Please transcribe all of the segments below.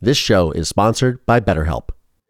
This show is sponsored by BetterHelp.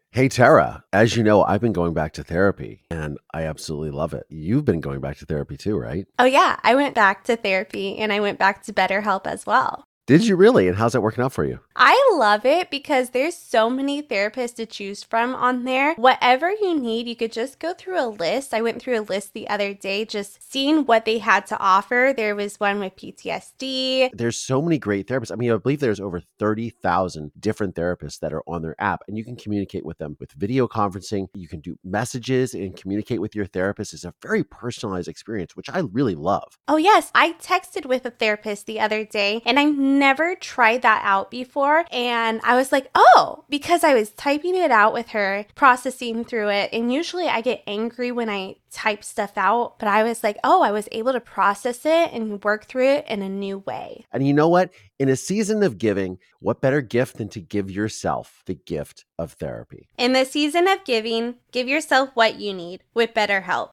Hey, Terra, as you know, I've been going back to therapy and I absolutely love it. You've been going back to therapy too, right? Oh, yeah. I went back to therapy and I went back to BetterHelp as well. Did you really? And how's that working out for you? I love it because there's so many therapists to choose from on there. Whatever you need, you could just go through a list. I went through a list the other day, just seeing what they had to offer. There was one with PTSD. There's so many great therapists. I mean, I believe there's over 30,000 different therapists that are on their app, and you can communicate with them with video conferencing. You can do messages and communicate with your therapist. It's a very personalized experience, which I really love. Oh, yes. I texted with a therapist the other day, and I've never tried that out before. And I was like, oh, because I was typing it out with her, processing through it. And usually I get angry when I type stuff out, but I was like, oh, I was able to process it and work through it in a new way. And you know what? In a season of giving, what better gift than to give yourself the gift of therapy? In the season of giving, give yourself what you need with BetterHelp.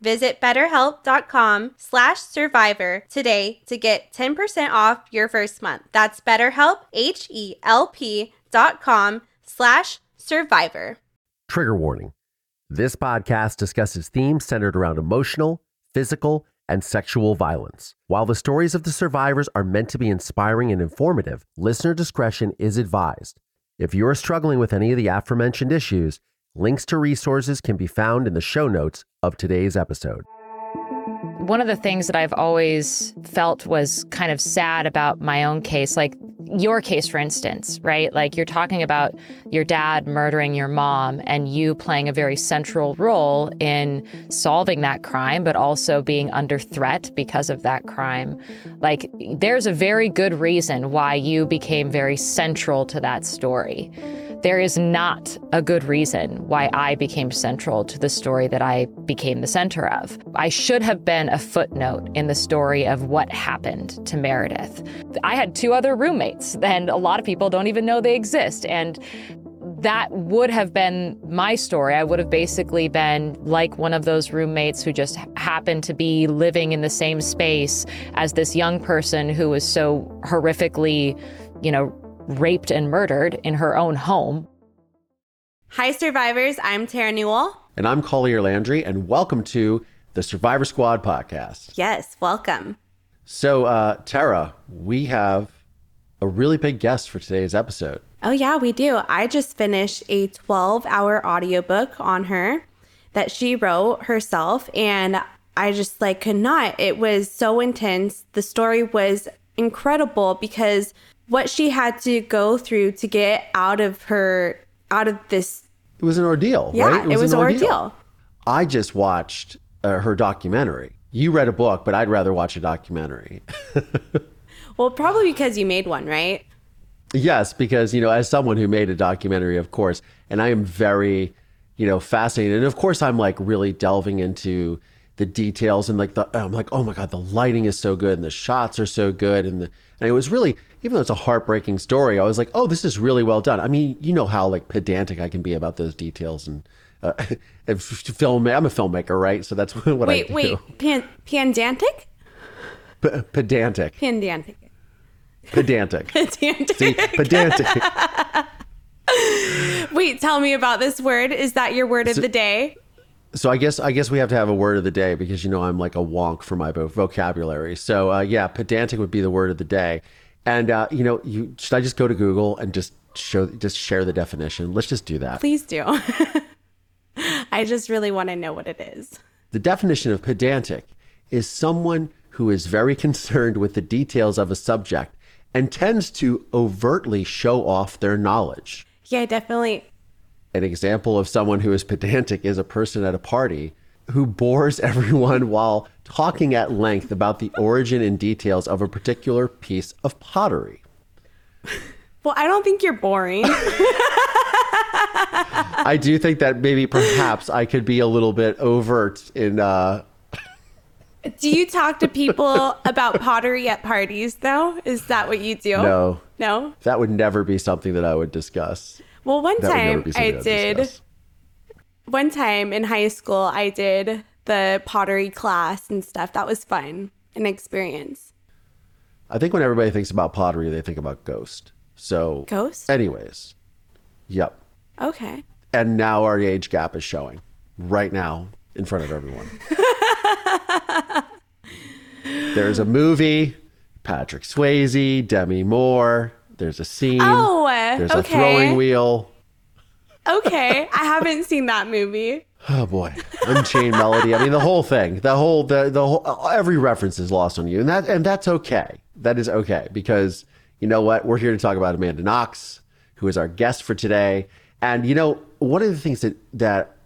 Visit betterhelp.com slash survivor today to get 10% off your first month. That's betterhelp, H-E-L-P dot com slash survivor. Trigger warning. This podcast discusses themes centered around emotional, physical, and sexual violence. While the stories of the survivors are meant to be inspiring and informative, listener discretion is advised. If you are struggling with any of the aforementioned issues, links to resources can be found in the show notes of today's episode. One of the things that I've always felt was kind of sad about my own case, like your case, for instance, right? Like you're talking about your dad murdering your mom and you playing a very central role in solving that crime, but also being under threat because of that crime. Like there's a very good reason why you became very central to that story. There is not a good reason why I became central to the story that I became the center of. I should have been a footnote in the story of what happened to Meredith. I had two other roommates, and a lot of people don't even know they exist. And that would have been my story. I would have basically been like one of those roommates who just happened to be living in the same space as this young person who was so horrifically, you know, raped and murdered in her own home. Hi, survivors. I'm Terra Newell. And I'm Collier Landry, and welcome to the Survivor Squad podcast. Yes, welcome. So, uh, Terra, we have a really big guest for today's episode. Oh, yeah, we do. I just finished a 12 hour audiobook on her that she wrote herself, and I just like could not. It was so intense. The story was incredible because what she had to go through to get out of her out of this it was an ordeal yeah right? it was, it was an ordeal. ordeal. i just watched uh, her documentary you read a book but i'd rather watch a documentary well probably because you made one right yes because you know as someone who made a documentary of course and i am very you know fascinated and of course i'm like really delving into the details and like the i'm like oh my god the lighting is so good and the shots are so good and the and it was really even though it's a heartbreaking story, I was like, oh, this is really well done. I mean, you know how like pedantic I can be about those details and. Uh, film. I'm a filmmaker, right? So that's what wait, I do. Wait, wait, Pan, pedantic? P- pedantic. Pedantic. Pedantic. pedantic. See, pedantic. wait, tell me about this word. Is that your word of the day? So I guess I guess we have to have a word of the day because you know I'm like a wonk for my vocabulary. So uh, yeah, pedantic would be the word of the day. And uh, you know, you should I just go to Google and just show just share the definition? Let's just do that. Please do. I just really want to know what it is. The definition of pedantic is someone who is very concerned with the details of a subject and tends to overtly show off their knowledge. Yeah, definitely. An example of someone who is pedantic is a person at a party who bores everyone while talking at length about the origin and details of a particular piece of pottery. Well, I don't think you're boring. I do think that maybe perhaps I could be a little bit overt in. Uh... Do you talk to people about pottery at parties, though? Is that what you do? No. No? That would never be something that I would discuss. Well, one that time I did. One time in high school, I did the pottery class and stuff. That was fun, an experience. I think when everybody thinks about pottery, they think about ghost. So, Ghost? anyways, yep. Okay. And now our age gap is showing right now in front of everyone. There's a movie, Patrick Swayze, Demi Moore. There's a scene. Oh, There's okay. a throwing wheel. Okay. I haven't seen that movie. Oh boy, Unchained Melody. I mean, the whole thing, the whole, the the whole, uh, every reference is lost on you, and that and that's okay. That is okay because you know what? We're here to talk about Amanda Knox, who is our guest for today. And you know, one of the things that that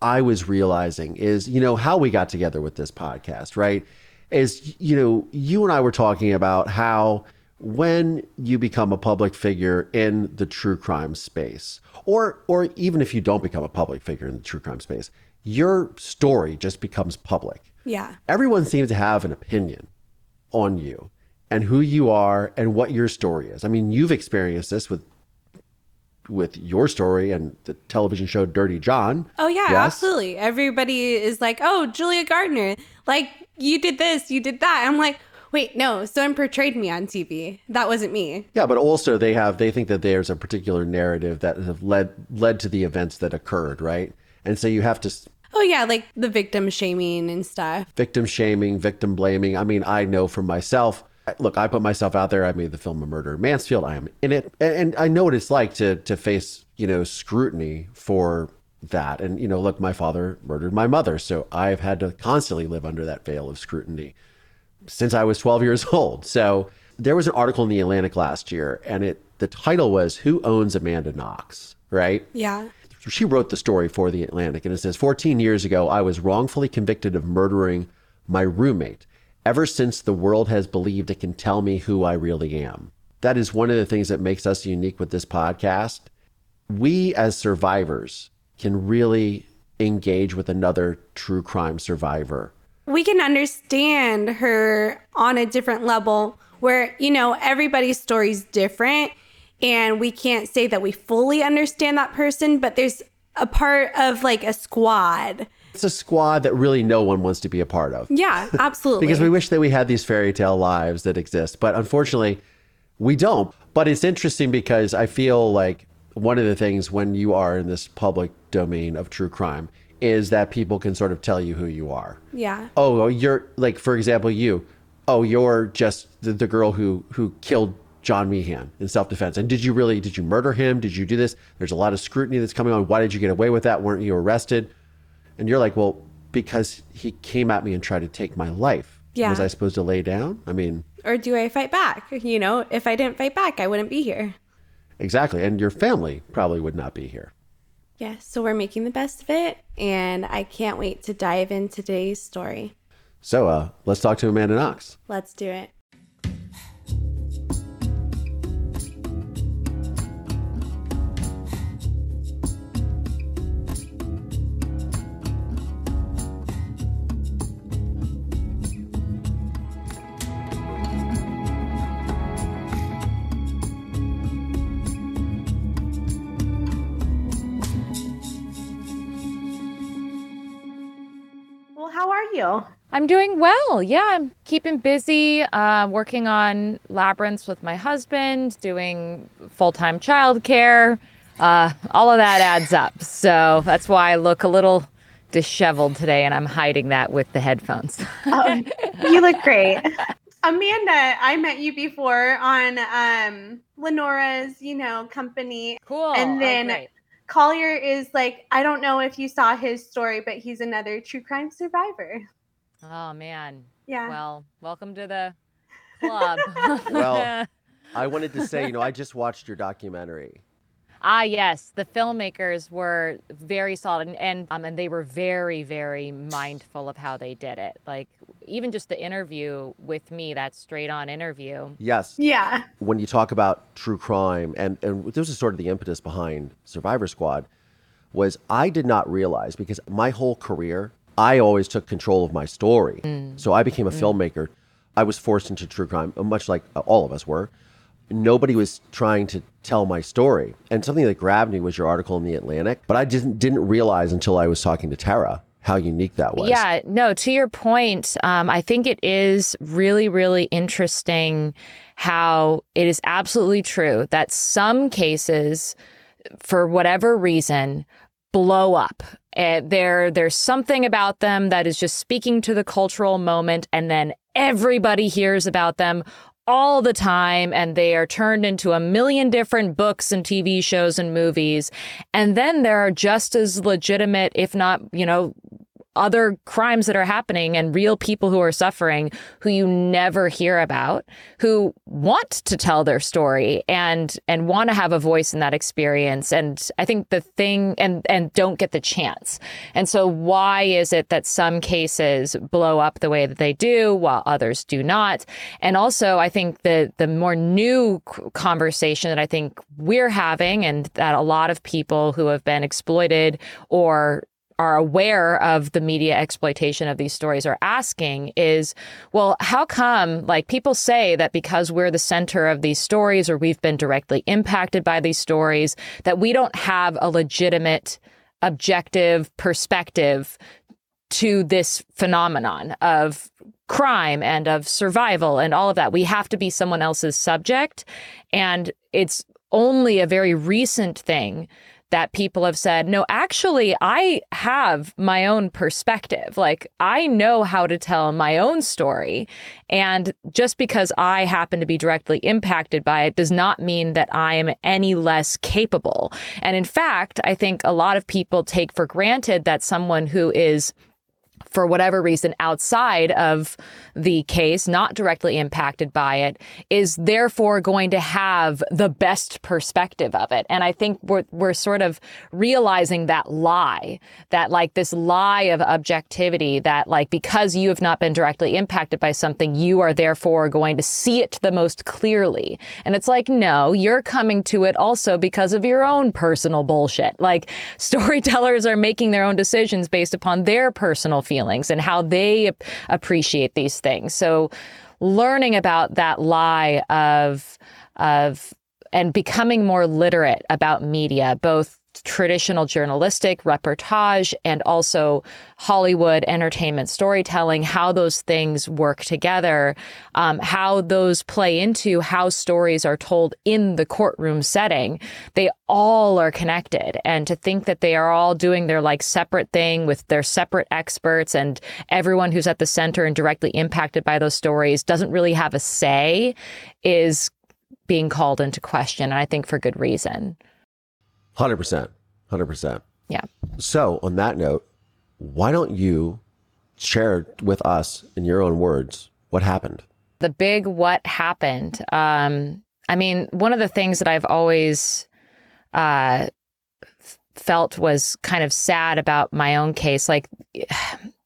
I was realizing is, you know, how we got together with this podcast, right? Is you know, you and I were talking about how when you become a public figure in the true crime space or or even if you don't become a public figure in the true crime space your story just becomes public Yeah. everyone seems to have an opinion on you and who you are and what your story is i mean you've experienced this with with your story and the television show dirty john Oh yeah, Yes? absolutely. Everybody is like, "Oh, Julia Garner, like you did this, you did that." I'm like, "Wait, no, someone portrayed me on TV. That wasn't me." Yeah, but also they have they think that there's a particular narrative that have led led to the events that occurred, right? And so you have to Oh yeah, like the victim shaming and stuff. victim shaming, victim blaming. I mean, I know for myself. Look, I put myself out there. I made the film A Murder in Mansfield. I am in it, and, and I know what it's like to to face you know scrutiny for that. And you know, look, my father murdered my mother, so I've had to constantly live under that veil of scrutiny since I was 12 years old. So there was an article in the Atlantic last year, and it the title was "Who Owns Amanda Knox?" Right? Yeah. She wrote the story for the Atlantic, and it says 14 years ago, I was wrongfully convicted of murdering my roommate. Ever since the world has believed it can tell me who I really am. That is one of the things that makes us unique with this podcast. We, as survivors, can really engage with another true crime survivor we can understand her on a different level where you know everybody's story's different and we can't say that we fully understand that person but there's a part of like a squad It's a squad that really no one wants to be a part of. yeah absolutely because we wish that we had these fairy tale lives that exist, but unfortunately, we don't. But it's interesting because I feel like one of the things when you are in this public domain of true crime is that people can sort of tell you who you are. yeah Oh, you're like, for example, you. Oh, you're just the, the girl who who killed John Meehan in self defense. And did you really? Did you murder him? Did you do this? There's a lot of scrutiny that's coming on. Why did you get away with that? Weren't you arrested? And you're like, well, because he came at me and tried to take my life. Yeah. Was I supposed to lay down? I mean, or do i fight back you know if i didn't fight back i wouldn't be here exactly. And your family probably would not be here. Yes so we're making the best of it and i can't wait to dive in today's story So uh, let's talk to Amanda Knox. let's do it you I'm doing well. Yeah, I'm keeping busy, uh, working on labyrinths with my husband, doing full time childcare. Uh, all of that adds up. So that's why I look a little disheveled today, and I'm hiding that with the headphones. you look great. Amanda, I met you before on um Lenora's, you know, company. cool. And Oh, then- great. Collier is like, I don't know if you saw his story, but he's another true crime survivor. oh man. Yeah. Well, welcome to the club. Well, I wanted to say, you know, I just watched your documentary. Ah, yes, the filmmakers were very solid, and and, um, and they were very, very mindful of how they did it. Like even just the interview with me, that straight on interview. Yes. yeah. when you talk about true crime, and, and this is sort of the impetus behind Survivor Squad, was I did not realize because my whole career, I always took control of my story. Mm. So I became a mm. filmmaker. I was forced into true crime, much like uh, all of us were. Nobody was trying to tell my story. And something that grabbed me was your article in the Atlantic. But I didn't didn't realize until I was talking to Terra how unique that was. Yeah, no, to your point, um, I think it is really, really interesting how it is absolutely true that some cases, for whatever reason, blow up. Uh, there, there's something about them that is just speaking to the cultural moment, and then everybody hears about them all the time and they are turned into a million different books and TV shows and movies. And then there are just as legitimate, if not, you know, other crimes that are happening and real people who are suffering who you never hear about who want to tell their story and and want to have a voice in that experience. And i think the thing and and don't get the chance. And so why is it that some cases blow up the way that they do while others do not? And also i think the the more new conversation that i think we're having and that a lot of people who have been exploited or are aware of the media exploitation of these stories are asking is, well, how come like people say that because we're the center of these stories or we've been directly impacted by these stories, that we don't have a legitimate objective perspective to this phenomenon of crime and of survival and all of that. We have to be someone else's subject. And it's only a very recent thing that people have said, no, actually, I have my own perspective. Like, I know how to tell my own story. And just because I happen to be directly impacted by it does not mean that I am any less capable. And in fact, I think a lot of people take for granted that someone who is for whatever reason outside of the case, not directly impacted by it, is therefore going to have the best perspective of it. And I think we're, we're sort of realizing that lie, that like this lie of objectivity, that like because you have not been directly impacted by something, you are therefore going to see it the most clearly. And it's like, no, you're coming to it also because of your own personal bullshit. Like storytellers are making their own decisions based upon their personal feelings and how they appreciate these things. So learning about that lie of of and becoming more literate about media, both traditional journalistic reportage and also Hollywood entertainment storytelling, how those things work together, um, how those play into how stories are told in the courtroom setting. They all are connected. And to think that they are all doing their like separate thing with their separate experts and everyone who's at the center and directly impacted by those stories doesn't really have a say is being called into question. And I think for good reason. Hundred percent, hundred percent. Yeah. So on that note, why don't you share with us in your own words what happened? The big what happened. Um, I mean, one of the things that I've always uh, felt was kind of sad about my own case, like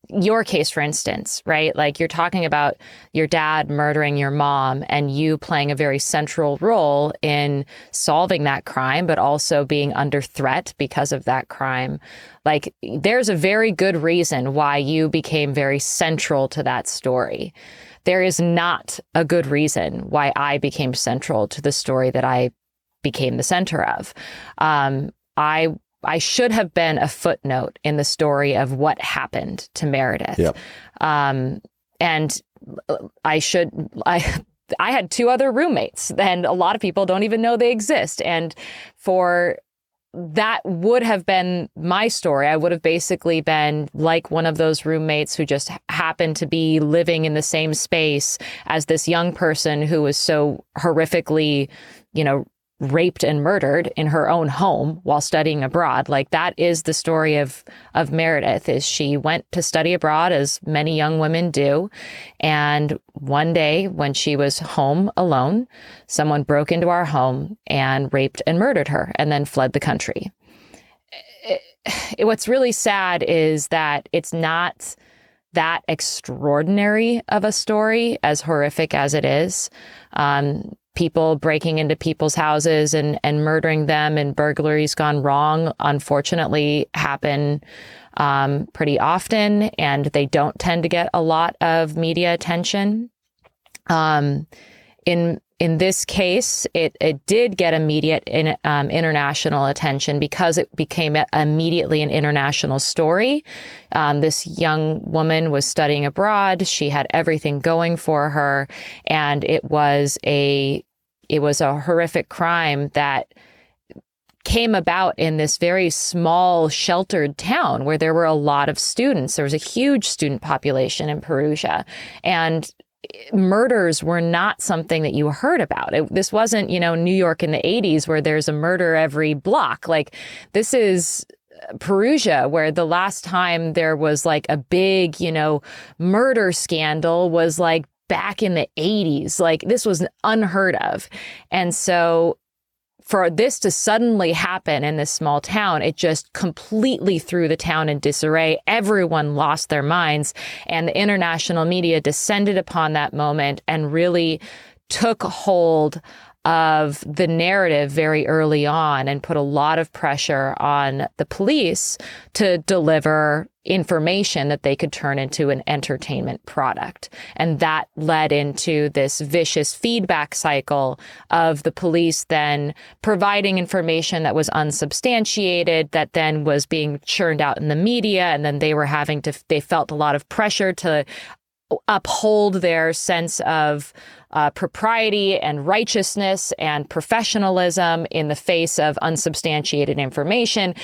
your case, for instance, right? Like you're talking about your dad murdering your mom and you playing a very central role in solving that crime, but also being under threat because of that crime. Like there's a very good reason why you became very central to that story. There is not a good reason why I became central to the story that I became the center of. Um, I I should have been a footnote in the story of what happened to Meredith. Yep. Um, and I should I I had two other roommates, and a lot of people don't even know they exist. And for that would have been my story. I would have basically been like one of those roommates who just happened to be living in the same space as this young person who was so horrifically, you know, raped and murdered in her own home while studying abroad. Like that is the story of of Meredith is she went to study abroad as many young women do. And one day when she was home alone someone broke into our home and raped and murdered her and then fled the country. It, it, what's really sad is that it's not that extraordinary of a story as horrific as it is. Um, people breaking into people's houses and, and murdering them and burglaries gone wrong, unfortunately, happen um, pretty often, and they don't tend to get a lot of media attention. Um, in in this case, it, it did get immediate in, um, international attention because it became immediately an international story. Um, this young woman was studying abroad. She had everything going for her, and it was a it was a horrific crime that came about in this very small sheltered town where there were a lot of students there was a huge student population in perugia and murders were not something that you heard about. It, this wasn't, you know, New York in the 80s where there's a murder every block. Like this is uh, Perugia, where the last time there was like a big, you know, murder scandal was like back in the 80s. Like this was unheard of. And so for this to suddenly happen in this small town, it just completely threw the town in disarray. Everyone lost their minds. And the international media descended upon that moment and really took hold of the narrative very early on and put a lot of pressure on the police to deliver information that they could turn into an entertainment product. And that led into this vicious feedback cycle of the police then providing information that was unsubstantiated, that then was being churned out in the media. And then they were having to, they felt a lot of pressure to uphold their sense of uh, propriety and righteousness and professionalism in the face of unsubstantiated information.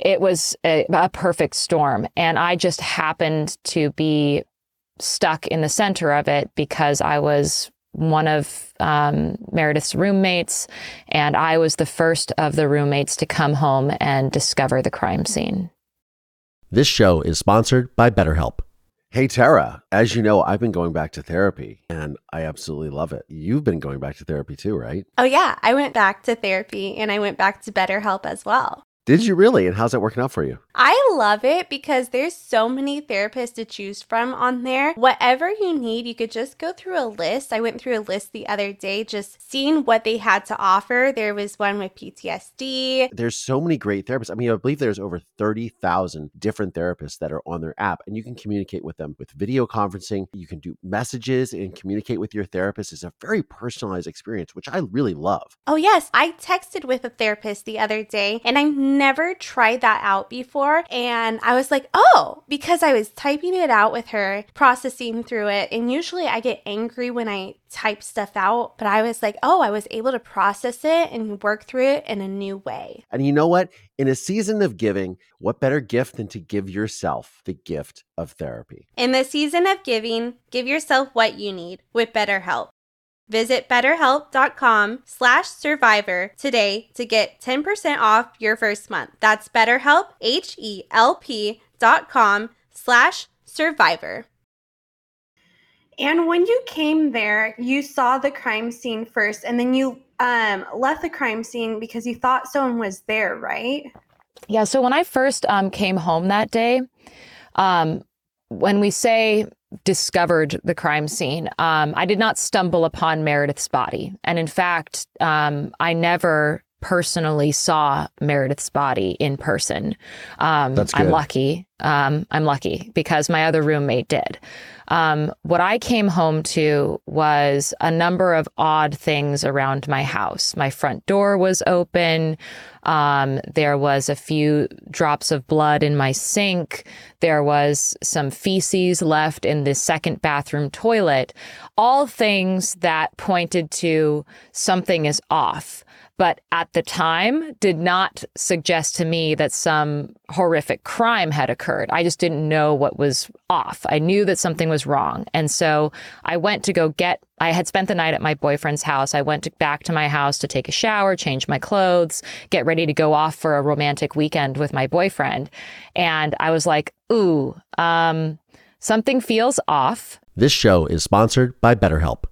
It was a, a perfect storm. And I just happened to be stuck in the center of it because I was one of um, Meredith's roommates, and I was the first of the roommates to come home and discover the crime scene. This show is sponsored by BetterHelp. Hey, Terra, as you know, I've been going back to therapy and I absolutely love it. You've been going back to therapy too, right? Oh, yeah. I went back to therapy and I went back to BetterHelp as well. Did you really? And how's that working out for you? I love it because there's so many therapists to choose from on there. Whatever you need, you could just go through a list. I went through a list the other day just seeing what they had to offer. There was one with PTSD. There's so many great therapists. I mean, I believe there's over 30,000 different therapists that are on their app and you can communicate with them with video conferencing. You can do messages and communicate with your therapist. It's a very personalized experience, which I really love. Oh, yes. I texted with a therapist the other day and I'm never tried that out before. And I was like, oh, because I was typing it out with her, processing through it. And usually I get angry when I type stuff out, but I was like, oh, I was able to process it and work through it in a new way. And you know what? In a season of giving, what better gift than to give yourself the gift of therapy? In the season of giving, give yourself what you need with BetterHelp. Visit betterhelp.com slash survivor today to get 10% off your first month. That's betterhelp, H-E-L-P dot com slash survivor. And when you came there, you saw the crime scene first, and then you um, left the crime scene because you thought someone was there, right? Yeah. So when I first um, came home that day, um, when we say discovered the crime scene. Um, I did not stumble upon Meredith's body. And in fact, um, I never personally saw Meredith's body in person. Um. I'm lucky. Um, I'm lucky because my other roommate did. Um, what I came home to was a number of odd things around my house. My front door was open. Um, there was a few drops of blood in my sink. There was some feces left in the second bathroom toilet. All things that pointed to something is off but at the time did not suggest to me that some horrific crime had occurred. I just didn't know what was off. I knew that something was wrong. And so I went to go get, I had spent the night at my boyfriend's house. I went to, back to my house to take a shower, change my clothes, get ready to go off for a romantic weekend with my boyfriend. And I was like, ooh, um, something feels off. This show is sponsored by BetterHelp.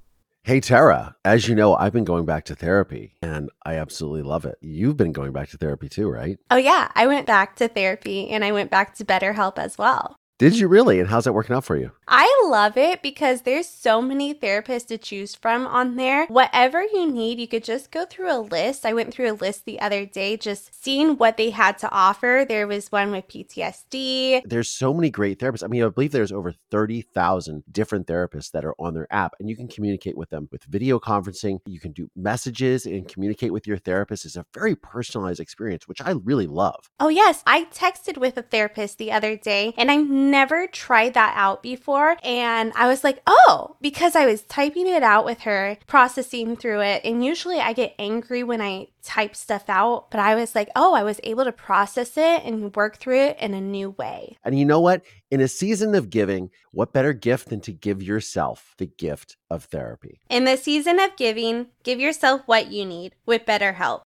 Hey, Terra, as you know, I've been going back to therapy and I absolutely love it. You've been going back to therapy too, right? Oh, yeah. I went back to therapy and I went back to BetterHelp as well. Did you really? And how's that working out for you? I love it because there's so many therapists to choose from on there. Whatever you need, you could just go through a list. I went through a list the other day just seeing what they had to offer. There was one with PTSD. There's so many great therapists. I mean, I believe there's over 30,000 different therapists that are on their app and you can communicate with them with video conferencing. You can do messages and communicate with your therapist. It's a very personalized experience, which I really love. Oh, yes. I texted with a therapist the other day and I'm never tried that out before. And I was like, oh, because I was typing it out with her, processing through it. And usually I get angry when I type stuff out, but I was like, oh, I was able to process it and work through it in a new way. And you know what? In a season of giving, what better gift than to give yourself the gift of therapy? In the season of giving, give yourself what you need with BetterHelp.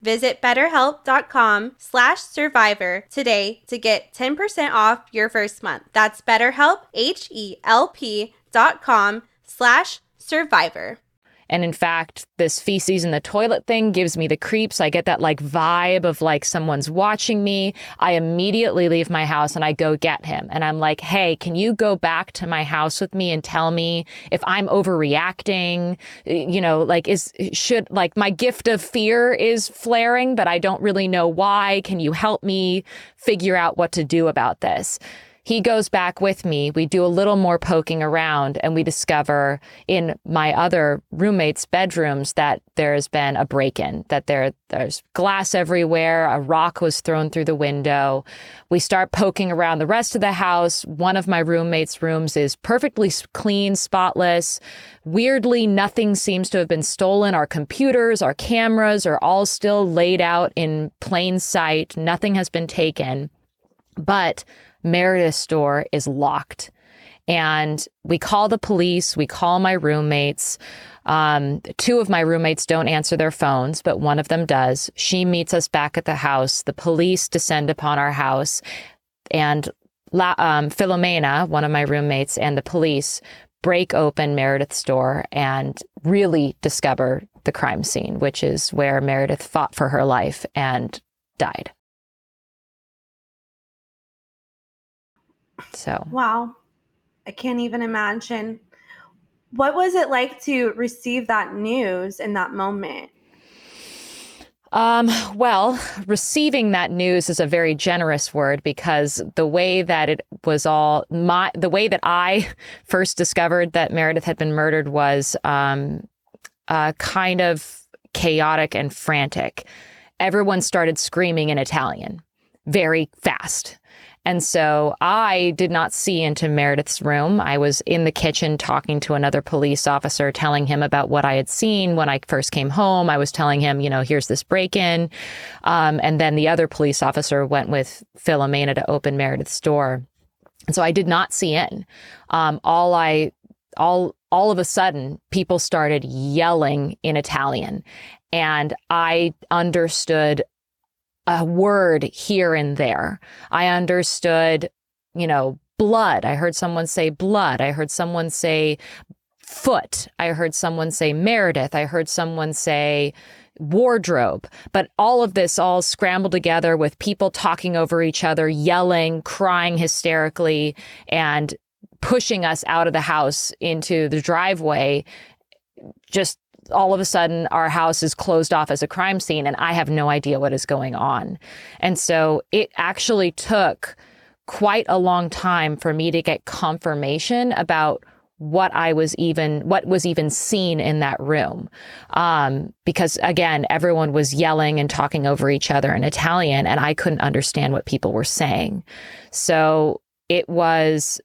Visit betterhelp.com slash survivor today to get 10% off your first month. That's betterhelp, H-E-L-P dot com slash survivor. And in fact, this feces in the toilet thing gives me the creeps. I get that like vibe of like someone's watching me. I immediately leave my house and I go get him. And I'm like, hey, can you go back to my house with me and tell me if I'm overreacting? You know, like, is, should, like, my gift of fear is flaring, but I don't really know why. Can you help me figure out what to do about this? He goes back with me. We do a little more poking around and we discover in my other roommates' bedrooms that there's been a break in, that there, there's glass everywhere. A rock was thrown through the window. We start poking around the rest of the house. One of my roommates' rooms is perfectly clean, spotless. Weirdly, nothing seems to have been stolen. Our computers, our cameras are all still laid out in plain sight. Nothing has been taken. But Meredith's store is locked. And we call the police, we call my roommates. Um, two of my roommates don't answer their phones, but one of them does. She meets us back at the house. The police descend upon our house, and La, um, Philomena, one of my roommates, and the police break open Meredith's door and really discover the crime scene, which is where Meredith fought for her life and died. So, wow. I can't even imagine. What was it like to receive that news in that moment? Um, well, receiving that news is a very generous word because the way that it was all my the way that I first discovered that Meredith had been murdered was um, uh, kind of chaotic and frantic. Everyone started screaming in Italian very fast. And so I did not see into Meredith's room. I was in the kitchen talking to another police officer, telling him about what I had seen when I first came home. I was telling him, you know, here's this break in. Um, and then the other police officer went with Philomena to open Meredith's door. And so I did not see in. Um, all I, all, all of a sudden, people started yelling in Italian. And I understood a word here and there. I understood, you know, blood. I heard someone say blood. I heard someone say foot. I heard someone say Meredith. I heard someone say wardrobe. But all of this all scrambled together with people talking over each other, yelling, crying hysterically, and pushing us out of the house into the driveway just all of a sudden our house is closed off as a crime scene and I have no idea what is going on. And so it actually took quite a long time for me to get confirmation about what I was even what was even seen in that room. Um, because again, everyone was yelling and talking over each other in Italian and I couldn't understand what people were saying. So it was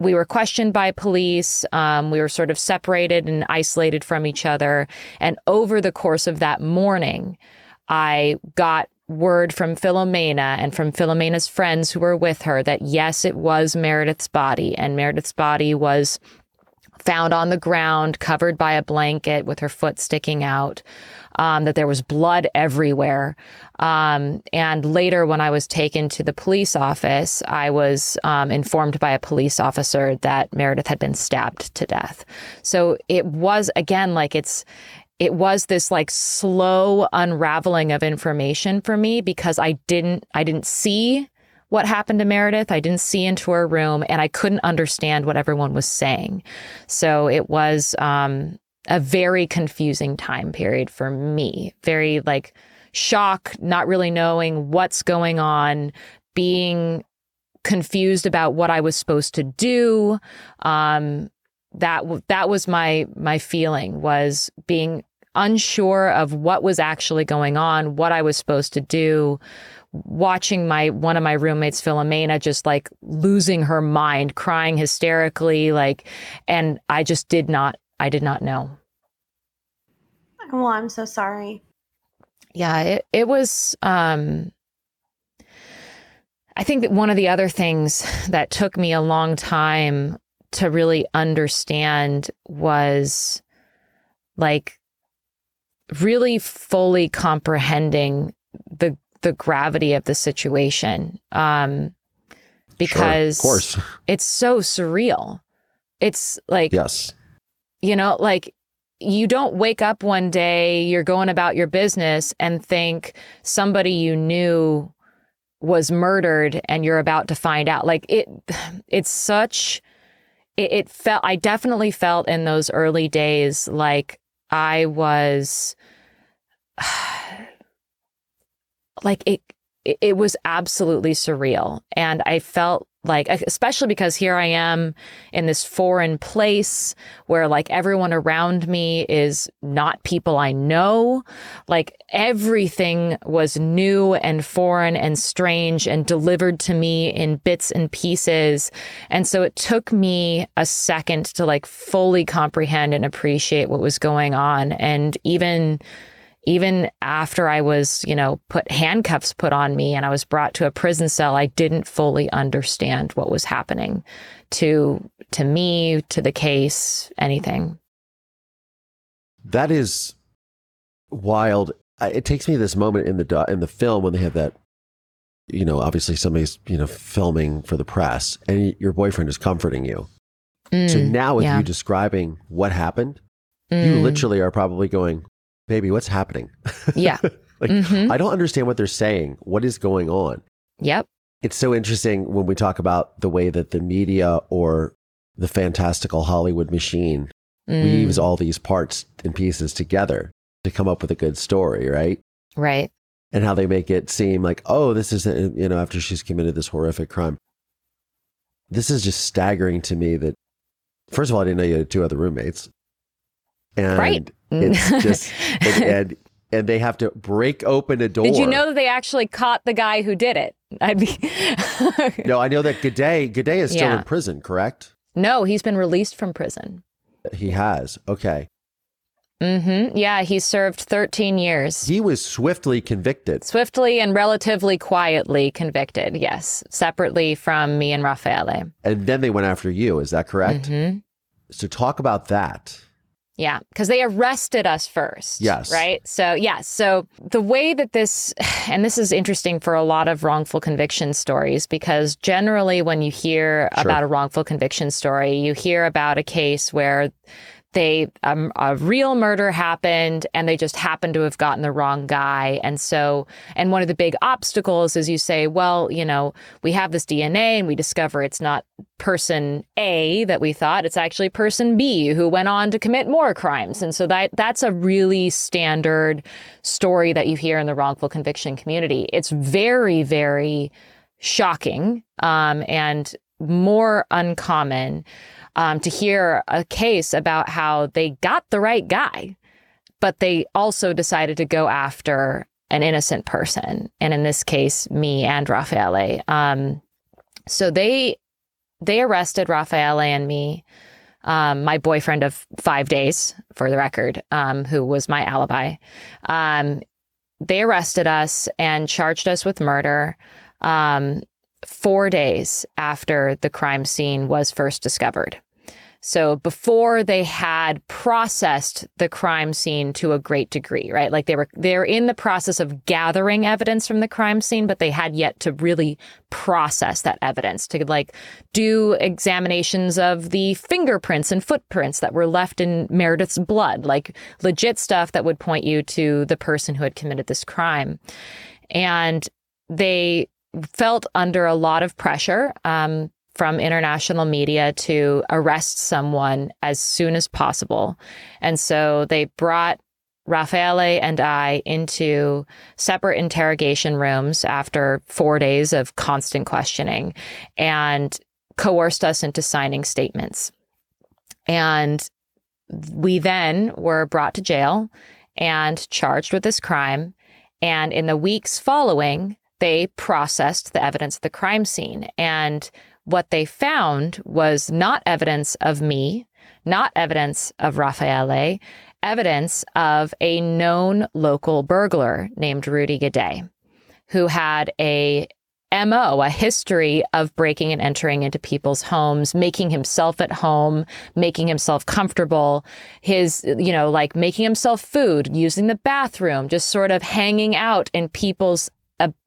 we were questioned by police. Um, we were sort of separated and isolated from each other. And over the course of that morning, I got word from Philomena and from Philomena's friends who were with her that yes, it was Meredith's body, and Meredith's body was found on the ground, covered by a blanket with her foot sticking out, um, that there was blood everywhere. Um, and later, when I was taken to the police office, I was um, informed by a police officer that Meredith had been stabbed to death. So it was, again, like it's, it was this like slow unraveling of information for me because I didn't I didn't see what happened to Meredith. I didn't see into her room and I couldn't understand what everyone was saying. So it was um, a very confusing time period for me. Very like shock, not really knowing what's going on, being confused about what I was supposed to do. Um, that that was my my feeling was being unsure of what was actually going on, what I was supposed to do. Watching my one of my roommates, Philomena, just like losing her mind, crying hysterically, like, and I just did not, I did not know. Well, I'm so sorry. Yeah, it it was. um I think that one of the other things that took me a long time to really understand was like really fully comprehending the the gravity of the situation um because sure, of course it's so surreal it's like yes you know like you don't wake up one day you're going about your business and think somebody you knew was murdered and you're about to find out. Like it it's such it, it felt i definitely felt in those early days like i was like it it was absolutely surreal. And i felt like especially because here i am in this foreign place where like everyone around me is not people i know. Like everything was new and foreign and strange and delivered to me in bits and pieces. And so it took me a second to like fully comprehend and appreciate what was going on. And even even after I was, you know, put handcuffs put on me and I was brought to a prison cell, I didn't fully understand what was happening to to me, to the case, anything. That is wild. It takes me this moment in the in the film when they have that you know, obviously somebody's, you know, filming for the press and your boyfriend is comforting you. Mm, so now with yeah. you describing what happened, mm. you literally are probably going, baby, what's happening? Yeah. like, mm-hmm. I don't understand what they're saying. What is going on? Yep. It's so interesting when we talk about the way that the media or the fantastical Hollywood machine mm. weaves all these parts and pieces together to come up with a good story, right? Right. And how they make it seem like, oh, this is, a, you know, after she's committed this horrific crime. This is just staggering to me that, first of all, I didn't know you had two other roommates. And right. It's just and, and, and they have to break open a door. Did you know that they actually caught the guy who did it? I'd be No, I know that Guede Guede is still yeah. in prison, correct? No, he's been released from prison. He has. Okay. Mm-hmm. Yeah, he served 13 years. He was swiftly convicted. Swiftly and relatively quietly convicted, yes, separately from me and Raffaele. And then they went after you, is that correct? Mm-hmm. So talk about that. Yeah, because they arrested us first. Yes. Right. So, yeah. So, the way that this, and this is interesting for a lot of wrongful conviction stories, because generally when you hear sure. about a wrongful conviction story, you hear about a case where they um, a real murder happened and they just happened to have gotten the wrong guy. And so and one of the big obstacles is you say well you know we have this dna and we discover it's not person a that we thought it's actually person b who went on to commit more crimes. And so that that's a really standard story that you hear in the wrongful conviction community. It's very very shocking um, and more uncommon um, to hear a case about how they got the right guy, but they also decided to go after an innocent person, and in this case, me and Raffaele. Um, so they they arrested Raffaele and me, um, my boyfriend of five days, for the record, um, who was my alibi. Um, they arrested us and charged us with murder. Four days after the crime scene was first discovered. So before they had processed the crime scene to a great degree, right? Like they were they're in the process of gathering evidence from the crime scene, but they had yet to really process that evidence to like do examinations of the fingerprints and footprints that were left in Meredith's blood, like legit stuff that would point you to the person who had committed this crime. And they felt under a lot of pressure um, from international media to arrest someone as soon as possible. And so they brought Raffaele and I into separate interrogation rooms after four days of constant questioning and coerced us into signing statements. And we then were brought to jail and charged with this crime. And in the weeks following, they processed the evidence at the crime scene. And what they found was not evidence of me, not evidence of Raffaele, evidence of a known local burglar named Rudy Guede, who had a MO, a history of breaking and entering into people's homes, making himself at home, making himself comfortable, his, you know, like making himself food, using the bathroom, just sort of hanging out in people's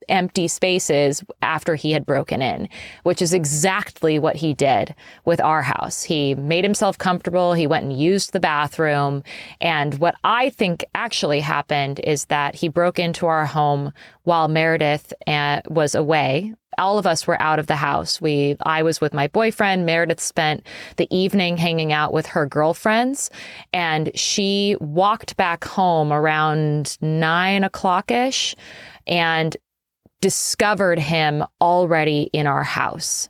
empty spaces after he had broken in, which is exactly what he did with our house. He made himself comfortable. He went and used the bathroom. And what I think actually happened is that he broke into our home while Meredith uh, was away. All of us were out of the house. We, I was with my boyfriend. Meredith spent the evening hanging out with her girlfriends, and she walked back home around nine o'clock ish and discovered him already in our house.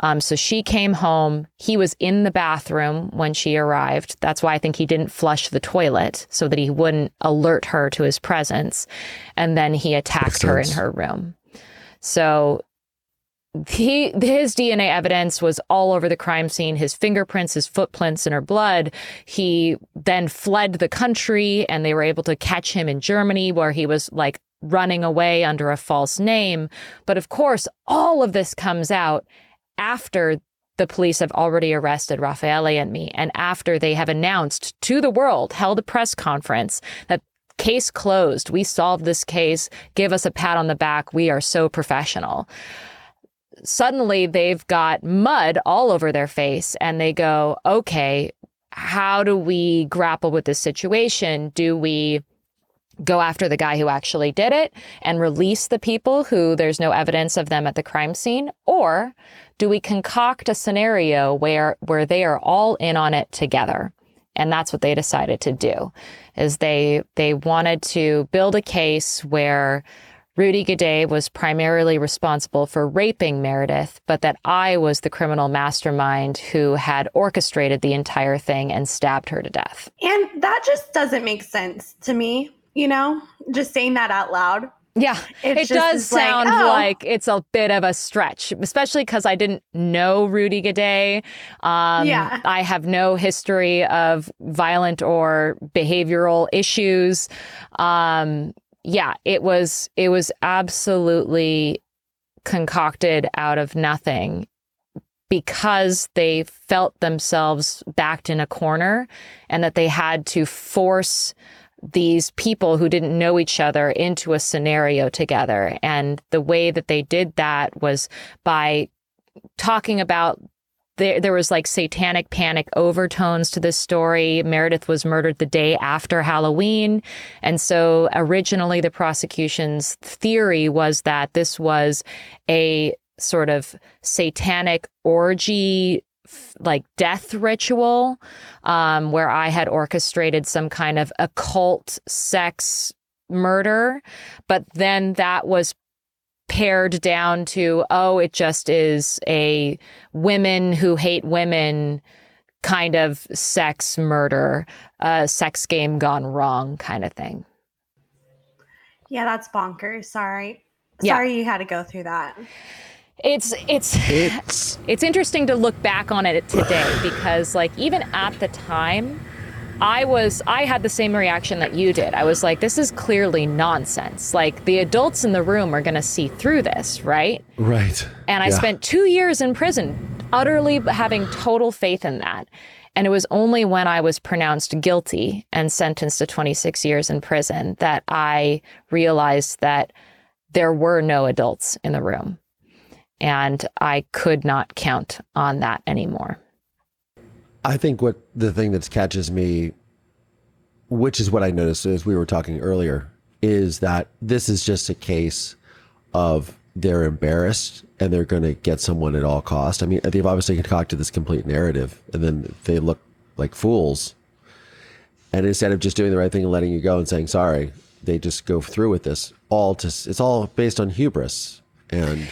Um, so she came home. He was in the bathroom when she arrived. That's why I think he didn't flush the toilet so that he wouldn't alert her to his presence. And then he attacked her in her room. So he his DNA evidence was all over the crime scene. His fingerprints, his footprints in her blood. He then fled the country, and they were able to catch him in Germany, where he was like running away under a false name. But of course, all of this comes out after the police have already arrested Raffaele and me, and after they have announced to the world, held a press conference that case closed. We solved this case. Give us a pat on the back. We are so professional. Suddenly, they've got mud all over their face, and they go, okay, how do we grapple with this situation? Do we go after the guy who actually did it and release the people who there's no evidence of them at the crime scene? Or do we concoct a scenario where where they are all in on it together? And that's what they decided to do is they they wanted to build a case where Rudy Guede was primarily responsible for raping Meredith, but that I was the criminal mastermind who had orchestrated the entire thing and stabbed her to death. And that just doesn't make sense to me you know, just saying that out loud. Yeah, it does sound like, oh. like, it's a bit of a stretch, especially because I didn't know Rudy Guede. Um, yeah. I have no history of violent or behavioral issues. Um, yeah, it was it was absolutely concocted out of nothing because they felt themselves backed in a corner and that they had to force these people who didn't know each other into a scenario together. And the way that they did that was by talking about there, there was like satanic panic overtones to this story. Meredith was murdered the day after Halloween. And so originally the prosecution's theory was that this was a sort of satanic orgy like death ritual um, where I had orchestrated some kind of occult sex murder. But then that was pared down to, oh, it just is a women who hate women kind of sex murder, a sex game gone wrong kind of thing. Yeah, that's bonkers. Sorry. Sorry yeah. you had to go through that. It's it's it's it's interesting to look back on it today because like even at the time I was I had the same reaction that you did. I was like this is clearly nonsense. Like the adults in the room are going to see through this, right? Right. And I yeah. spent 2 years in prison utterly having total faith in that. And it was only when I was pronounced guilty and sentenced to 26 years in prison that I realized that there were no adults in the room and I could not count on that anymore. I think what the thing that catches me, which is what I noticed as we were talking earlier, is that this is just a case of they're embarrassed and they're going to get someone at all cost. I mean, they've obviously concocted this complete narrative, and then they look like fools. And instead of just doing the right thing and letting you go and saying sorry, they just go through with this. All to it's all based on hubris and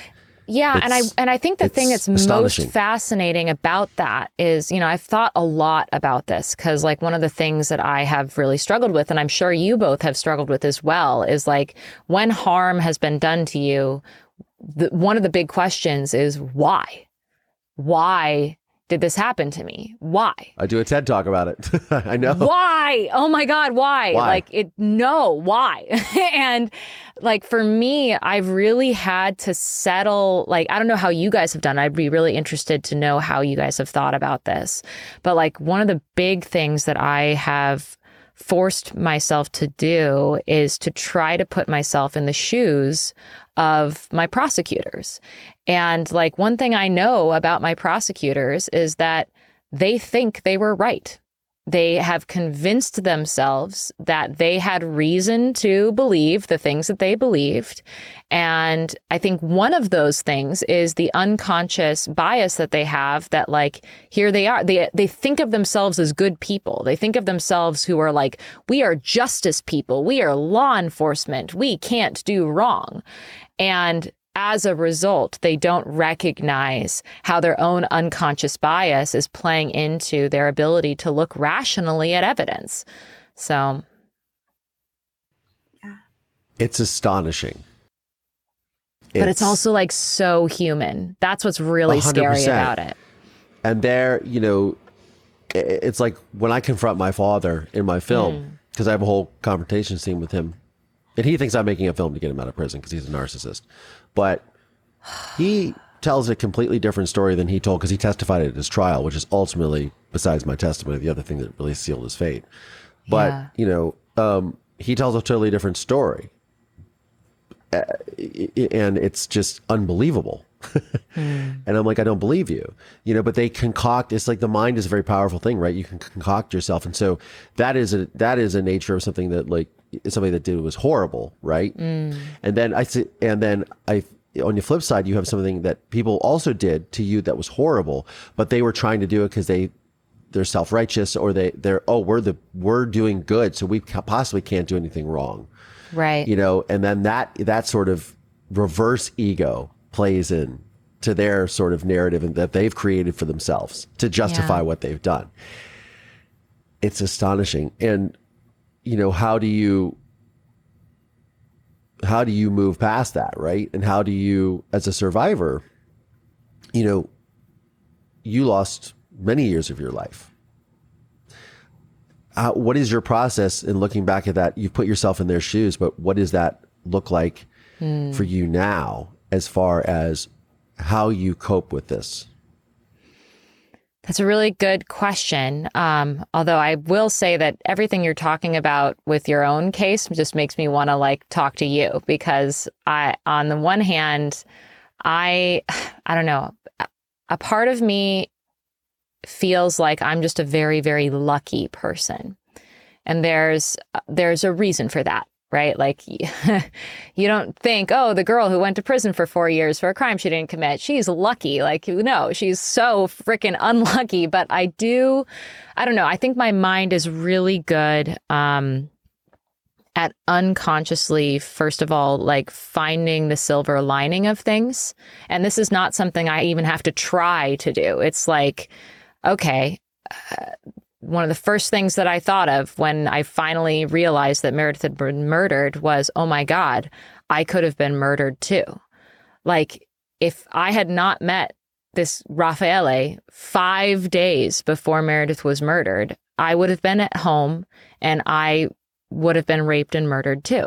yeah, and I and I think the thing that's most fascinating about that is, you know, I've thought a lot about this because like one of the things that I have really struggled with, and I'm sure you both have struggled with as well, is like when harm has been done to you, the, one of the big questions is why? Why did this happen to me? Why? I do a TED talk about it. I know. Why? Oh my God, why? why? Like it no, why? and like for me, I've really had to settle like I don't know how you guys have done. I'd be really interested to know how you guys have thought about this. But like one of the big things that I have forced myself to do is to try to put myself in the shoes of my prosecutors. And like one thing I know about my prosecutors is that they think they were right. They have convinced themselves that they had reason to believe the things that they believed. And I think one of those things is the unconscious bias that they have that like here they are. They they think of themselves as good people. They think of themselves who are like we are justice people. We are law enforcement. We can't do wrong. And as a result, they don't recognize how their own unconscious bias is playing into their ability to look rationally at evidence. So, yeah. It's astonishing. But it's, it's also like so human. That's what's really 100%. scary about it. And there, you know, it's like when I confront my father in my film, because mm. I have a whole confrontation scene with him and he thinks I'm making a film to get him out of prison because he's a narcissist. But he tells a completely different story than he told because he testified at his trial, which is ultimately, besides my testimony, the other thing that really sealed his fate. But, yeah. you know, um, he tells a totally different story. Uh, and it's just unbelievable. mm. And I'm like, I don't believe you, you know. But they concoct. It's like the mind is a very powerful thing, right? You can concoct yourself, and so that is a that is a nature of something that like somebody that did was horrible, right? Mm. And then I see, and then I on the flip side, you have something that people also did to you that was horrible, but they were trying to do it because they they're self righteous or they they're oh we're the we're doing good, so we possibly can't do anything wrong, right? You know, and then that that sort of reverse ego plays in to their sort of narrative and that they've created for themselves to justify yeah. what they've done. It's astonishing. And you know, how do you how do you move past that, right? And how do you as a survivor, you know, you lost many years of your life. Uh, what is your process in looking back at that? You've put yourself in their shoes, but what does that look like mm. for you now as far as how you cope with this? That's a really good question. Um, although I will say that everything you're talking about with your own case just makes me want to like talk to you because I, on the one hand, I, I don't know, a part of me feels like I'm just a very, very lucky person. And there's, there's a reason for that right? Like you don't think, oh, the girl who went to prison for four years for a crime she didn't commit, she's lucky. Like, no, she's so freaking unlucky. But I do, I don't know. I think my mind is really good um, at unconsciously, first of all, like finding the silver lining of things. And this is not something I even have to try to do. It's like, okay, uh, one of the first things that I thought of when I finally realized that Meredith had been murdered was, oh my God, I could have been murdered too. Like, if I had not met this Raffaele five days before Meredith was murdered, I would have been at home and I would have been raped and murdered too.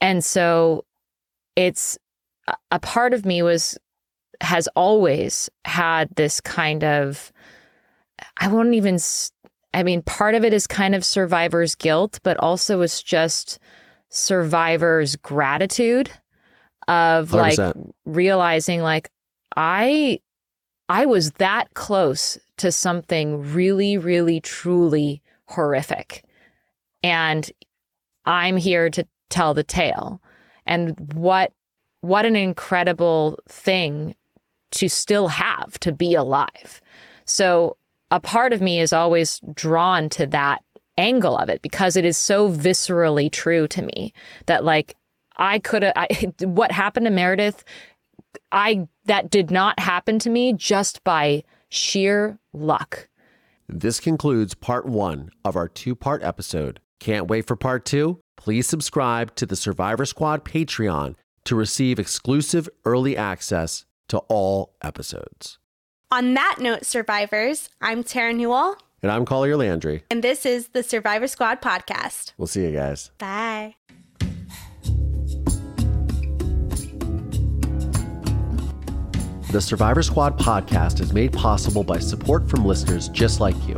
And so it's a part of me was, has always had this kind of, I won't even I mean, part of it is kind of survivor's guilt, but also it's just survivor's gratitude of 100%. like realizing like I I was that close to something really really truly horrific. And I'm here to tell the tale. And what what an incredible thing to still have to be alive. So a part of me is always drawn to that angle of it because it is so viscerally true to me that like I could have what happened to Meredith I that did not happen to me just by sheer luck. This concludes part 1 of our two-part episode. Can't wait for part 2? Please subscribe to the Survivor Squad Patreon to receive exclusive early access to all episodes. On that note, survivors, I'm Terra Newell. And I'm Collier Landry. And this is the Survivor Squad podcast. We'll see you guys. Bye. The Survivor Squad podcast is made possible by support from listeners just like you.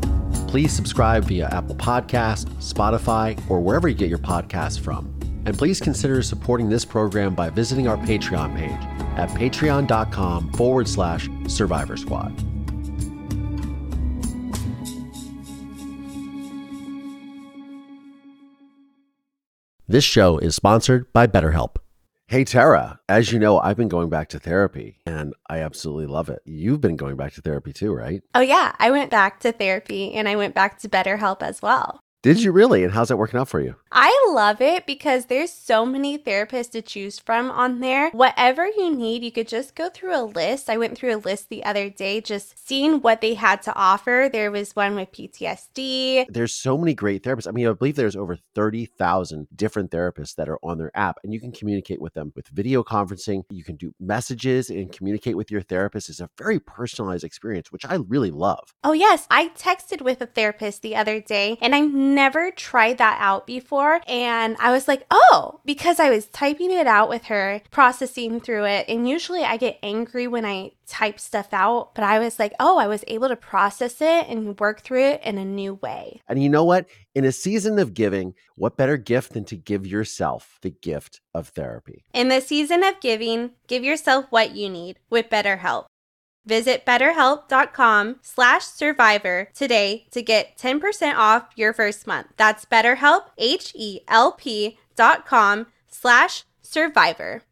Please subscribe via Apple Podcast, Spotify, or wherever you get your podcasts from. And please consider supporting this program by visiting our Patreon page at patreon.com forward slash survivor squad. This show is sponsored by BetterHelp. Hey, Terra, as you know, I've been going back to therapy and I absolutely love it. You've been going back to therapy too, right? Oh, yeah. I went back to therapy and I went back to BetterHelp as well. Did you really? And how's that working out for you? I love it because there's so many therapists to choose from on there. Whatever you need, you could just go through a list. I went through a list the other day just seeing what they had to offer. There was one with PTSD. There's so many great therapists. I mean, I believe there's over 30,000 different therapists that are on their app and you can communicate with them with video conferencing. You can do messages and communicate with your therapist. It's a very personalized experience, which I really love. Oh, yes. I texted with a therapist the other day and I've never tried that out before. And I was like, oh, because I was typing it out with her, processing through it. And usually I get angry when I type stuff out, but I was like, oh, I was able to process it and work through it in a new way. And you know what? In a season of giving, what better gift than to give yourself the gift of therapy? In the season of giving, give yourself what you need with BetterHelp. Visit betterhelp.com slash survivor today to get 10% off your first month. That's betterhelp, H-E-L-P dot com slash survivor.